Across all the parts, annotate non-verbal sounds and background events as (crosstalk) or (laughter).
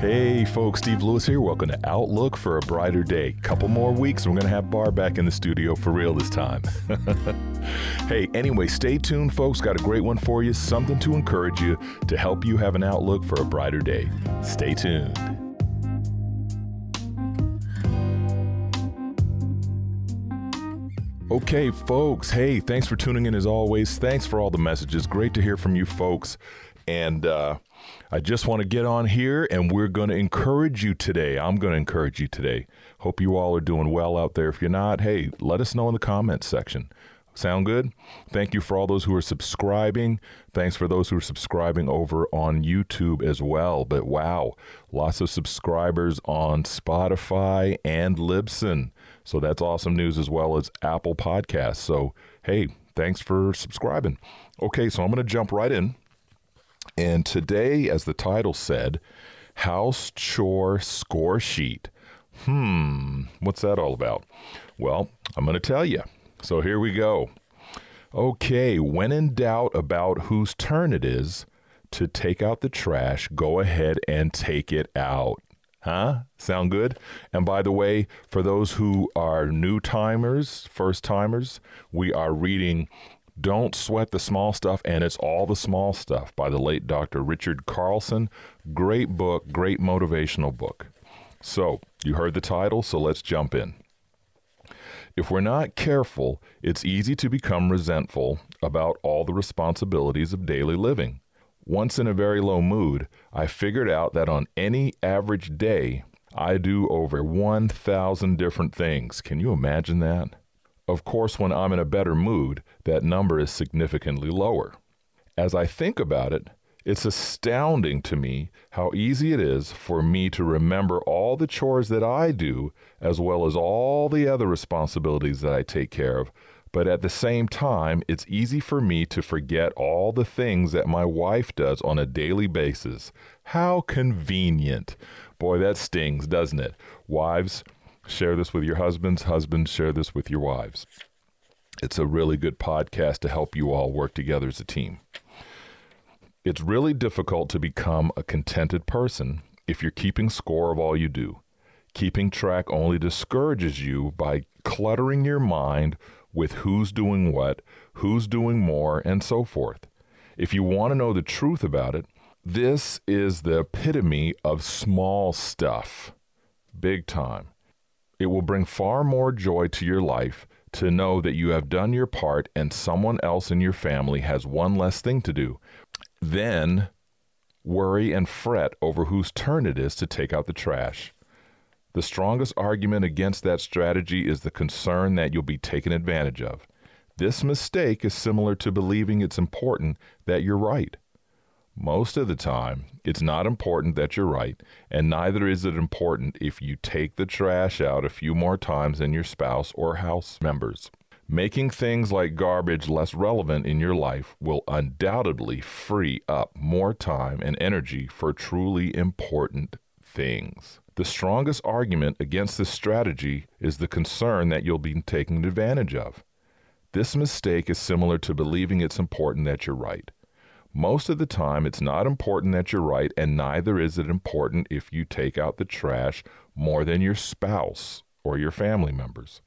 Hey folks, Steve Lewis here. Welcome to Outlook for a Brighter Day. Couple more weeks, we're going to have Barb back in the studio for real this time. (laughs) hey, anyway, stay tuned, folks. Got a great one for you. Something to encourage you to help you have an outlook for a brighter day. Stay tuned. Okay, folks. Hey, thanks for tuning in as always. Thanks for all the messages. Great to hear from you folks. And uh, I just want to get on here and we're going to encourage you today. I'm going to encourage you today. Hope you all are doing well out there. If you're not, hey, let us know in the comments section. Sound good? Thank you for all those who are subscribing. Thanks for those who are subscribing over on YouTube as well. But wow, lots of subscribers on Spotify and Libsyn. So that's awesome news as well as Apple Podcasts. So, hey, thanks for subscribing. Okay, so I'm going to jump right in. And today, as the title said, House Chore Score Sheet. Hmm, what's that all about? Well, I'm going to tell you. So here we go. Okay, when in doubt about whose turn it is to take out the trash, go ahead and take it out. Huh? Sound good? And by the way, for those who are new timers, first timers, we are reading don't Sweat the Small Stuff, and it's all the small stuff by the late Dr. Richard Carlson. Great book, great motivational book. So, you heard the title, so let's jump in. If we're not careful, it's easy to become resentful about all the responsibilities of daily living. Once in a very low mood, I figured out that on any average day, I do over 1,000 different things. Can you imagine that? Of course, when I'm in a better mood, that number is significantly lower. As I think about it, it's astounding to me how easy it is for me to remember all the chores that I do, as well as all the other responsibilities that I take care of. But at the same time, it's easy for me to forget all the things that my wife does on a daily basis. How convenient. Boy, that stings, doesn't it? Wives, Share this with your husbands. Husbands, share this with your wives. It's a really good podcast to help you all work together as a team. It's really difficult to become a contented person if you're keeping score of all you do. Keeping track only discourages you by cluttering your mind with who's doing what, who's doing more, and so forth. If you want to know the truth about it, this is the epitome of small stuff. Big time. It will bring far more joy to your life to know that you have done your part and someone else in your family has one less thing to do. Then worry and fret over whose turn it is to take out the trash. The strongest argument against that strategy is the concern that you'll be taken advantage of. This mistake is similar to believing it's important that you're right. Most of the time, it's not important that you're right, and neither is it important if you take the trash out a few more times than your spouse or house members. Making things like garbage less relevant in your life will undoubtedly free up more time and energy for truly important things. The strongest argument against this strategy is the concern that you'll be taken advantage of. This mistake is similar to believing it's important that you're right. Most of the time, it's not important that you're right, and neither is it important if you take out the trash more than your spouse or your family members.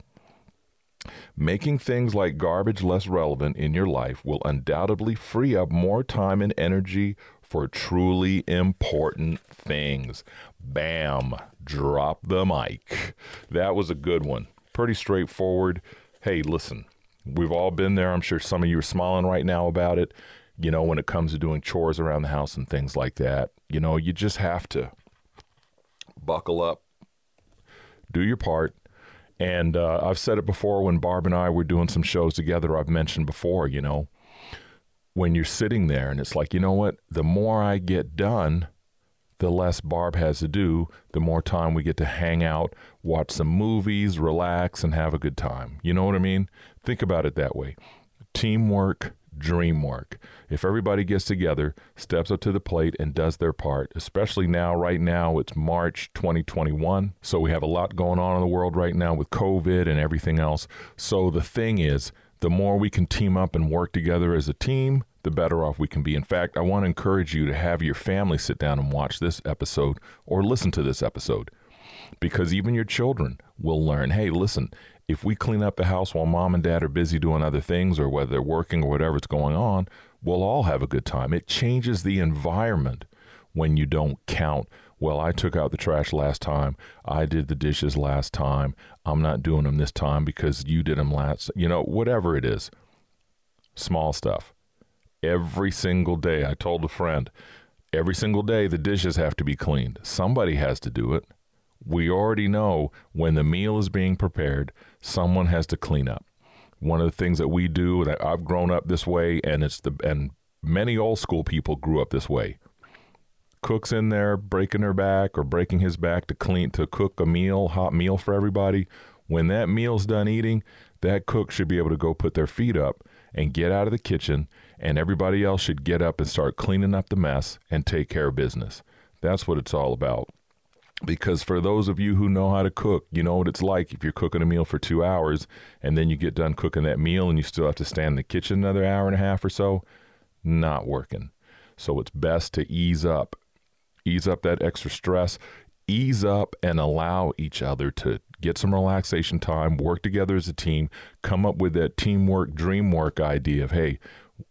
Making things like garbage less relevant in your life will undoubtedly free up more time and energy for truly important things. Bam! Drop the mic. That was a good one. Pretty straightforward. Hey, listen, we've all been there. I'm sure some of you are smiling right now about it you know, when it comes to doing chores around the house and things like that. You know, you just have to buckle up, do your part. And uh, I've said it before when Barb and I were doing some shows together, I've mentioned before, you know, when you're sitting there and it's like, you know what, the more I get done, the less Barb has to do, the more time we get to hang out, watch some movies, relax, and have a good time. You know what I mean? Think about it that way. Teamwork dream work. If everybody gets together, steps up to the plate, and does their part, especially now, right now, it's March 2021. So we have a lot going on in the world right now with COVID and everything else. So the thing is, the more we can team up and work together as a team, the better off we can be. In fact, I want to encourage you to have your family sit down and watch this episode or listen to this episode because even your children will learn hey, listen, if we clean up the house while mom and dad are busy doing other things or whether they're working or whatever's going on, we'll all have a good time. It changes the environment when you don't count. Well, I took out the trash last time. I did the dishes last time. I'm not doing them this time because you did them last. You know, whatever it is. Small stuff. Every single day, I told a friend, every single day the dishes have to be cleaned. Somebody has to do it. We already know when the meal is being prepared, someone has to clean up. One of the things that we do that I've grown up this way and it's the and many old school people grew up this way. Cooks in there breaking her back or breaking his back to clean to cook a meal, hot meal for everybody. When that meal's done eating, that cook should be able to go put their feet up and get out of the kitchen and everybody else should get up and start cleaning up the mess and take care of business. That's what it's all about because for those of you who know how to cook, you know what it's like if you're cooking a meal for two hours and then you get done cooking that meal and you still have to stand in the kitchen another hour and a half or so, not working. So it's best to ease up, ease up that extra stress, ease up and allow each other to get some relaxation time, work together as a team, come up with that teamwork, dream work idea of, hey,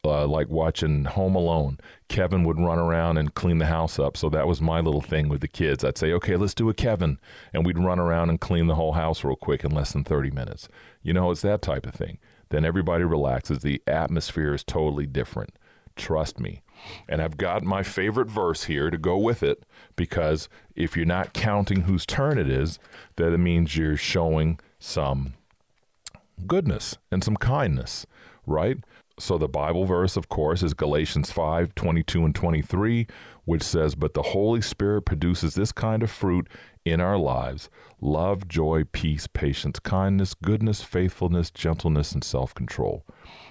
uh, like watching Home Alone. Kevin would run around and clean the house up. So that was my little thing with the kids. I'd say, okay, let's do a Kevin. And we'd run around and clean the whole house real quick in less than 30 minutes. You know, it's that type of thing. Then everybody relaxes. The atmosphere is totally different. Trust me. And I've got my favorite verse here to go with it because if you're not counting whose turn it is, that it means you're showing some goodness and some kindness, right? So the Bible verse, of course, is Galatians 5 22 and 23, which says, But the Holy Spirit produces this kind of fruit in our lives love, joy, peace, patience, kindness, goodness, faithfulness, gentleness, and self control.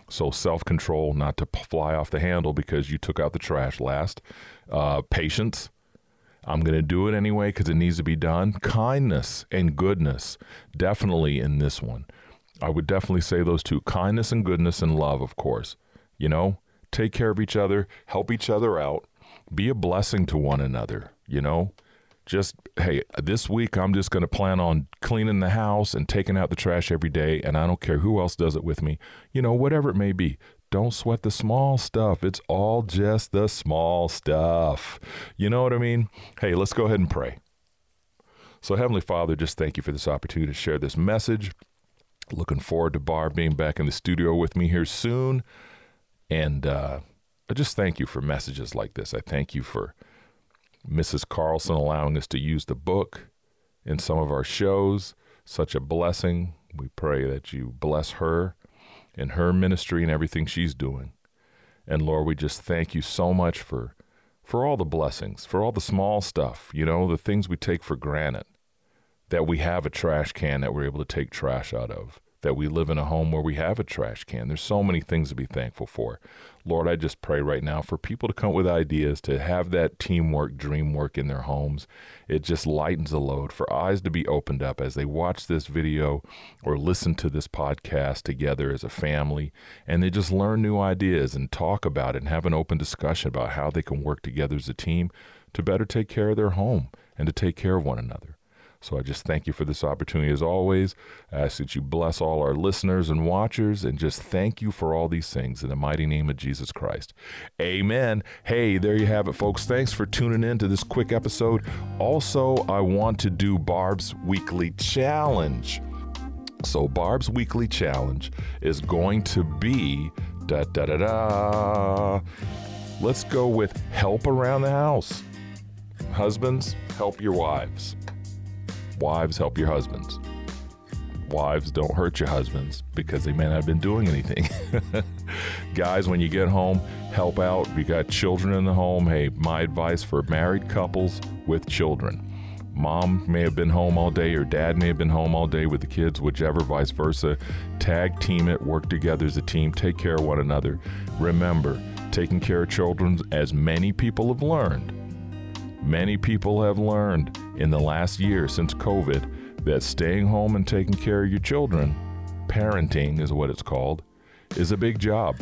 So self control, not to fly off the handle because you took out the trash last. Uh, patience, I'm going to do it anyway because it needs to be done. Kindness and goodness, definitely in this one. I would definitely say those two kindness and goodness and love, of course. You know, take care of each other, help each other out, be a blessing to one another, you know. Just, hey, this week I'm just going to plan on cleaning the house and taking out the trash every day, and I don't care who else does it with me. You know, whatever it may be. Don't sweat the small stuff. It's all just the small stuff. You know what I mean? Hey, let's go ahead and pray. So, Heavenly Father, just thank you for this opportunity to share this message. Looking forward to Barb being back in the studio with me here soon. And uh, I just thank you for messages like this. I thank you for Mrs. Carlson allowing us to use the book in some of our shows. Such a blessing. We pray that you bless her and her ministry and everything she's doing. And Lord, we just thank you so much for for all the blessings, for all the small stuff, you know, the things we take for granted that we have a trash can that we're able to take trash out of, that we live in a home where we have a trash can. There's so many things to be thankful for. Lord, I just pray right now for people to come up with ideas to have that teamwork, dream work in their homes. It just lightens the load for eyes to be opened up as they watch this video or listen to this podcast together as a family and they just learn new ideas and talk about it and have an open discussion about how they can work together as a team to better take care of their home and to take care of one another. So I just thank you for this opportunity as always. I ask that you bless all our listeners and watchers and just thank you for all these things in the mighty name of Jesus Christ. Amen. Hey, there you have it, folks. Thanks for tuning in to this quick episode. Also, I want to do Barb's weekly challenge. So, Barb's weekly challenge is going to be da da da da. Let's go with help around the house. Husbands, help your wives. Wives, help your husbands. Wives, don't hurt your husbands because they may not have been doing anything. (laughs) Guys, when you get home, help out. If you got children in the home, hey, my advice for married couples with children. Mom may have been home all day, or dad may have been home all day with the kids, whichever, vice versa. Tag team it, work together as a team, take care of one another. Remember, taking care of children, as many people have learned, Many people have learned in the last year since COVID that staying home and taking care of your children, parenting is what it's called, is a big job.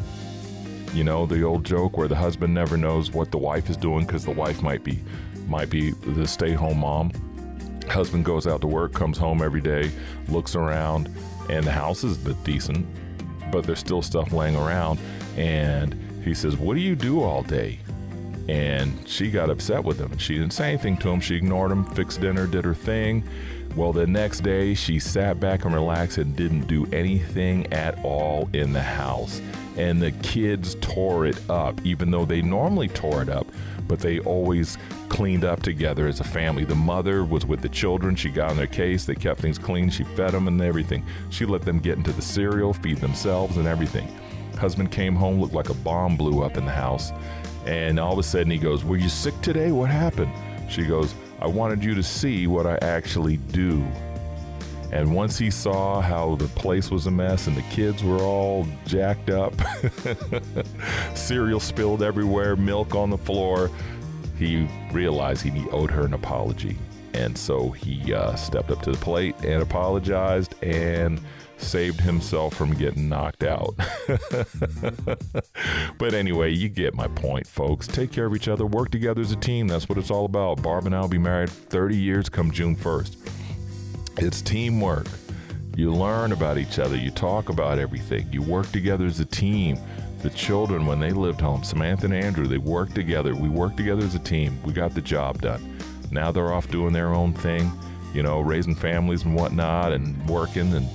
You know, the old joke where the husband never knows what the wife is doing because the wife might be might be the stay-home mom. Husband goes out to work, comes home every day, looks around, and the house is decent, but there's still stuff laying around. And he says, What do you do all day? And she got upset with him. She didn't say anything to him. She ignored him, fixed dinner, did her thing. Well, the next day, she sat back and relaxed and didn't do anything at all in the house. And the kids tore it up, even though they normally tore it up, but they always cleaned up together as a family. The mother was with the children. She got on their case. They kept things clean. She fed them and everything. She let them get into the cereal, feed themselves, and everything. Husband came home, looked like a bomb blew up in the house. And all of a sudden he goes, Were you sick today? What happened? She goes, I wanted you to see what I actually do. And once he saw how the place was a mess and the kids were all jacked up, (laughs) cereal spilled everywhere, milk on the floor, he realized he owed her an apology. And so he uh, stepped up to the plate and apologized and saved himself from getting knocked out. (laughs) but anyway, you get my point, folks. Take care of each other, work together as a team. That's what it's all about. Barb and I will be married 30 years come June 1st. It's teamwork. You learn about each other, you talk about everything, you work together as a team. The children, when they lived home, Samantha and Andrew, they worked together. We worked together as a team. We got the job done. Now they're off doing their own thing, you know, raising families and whatnot and working and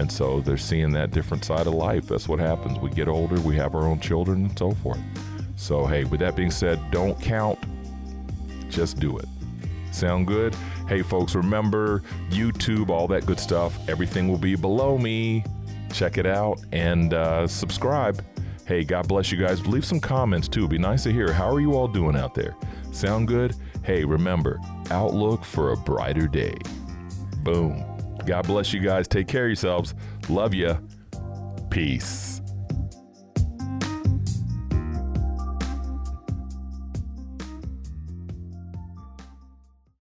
and so they're seeing that different side of life. That's what happens. We get older, we have our own children, and so forth. So, hey, with that being said, don't count, just do it. Sound good? Hey, folks, remember YouTube, all that good stuff. Everything will be below me. Check it out and uh, subscribe. Hey, God bless you guys. Leave some comments too. It'd be nice to hear. How are you all doing out there? Sound good? Hey, remember, outlook for a brighter day. Boom. God bless you guys. Take care of yourselves. Love you. Peace.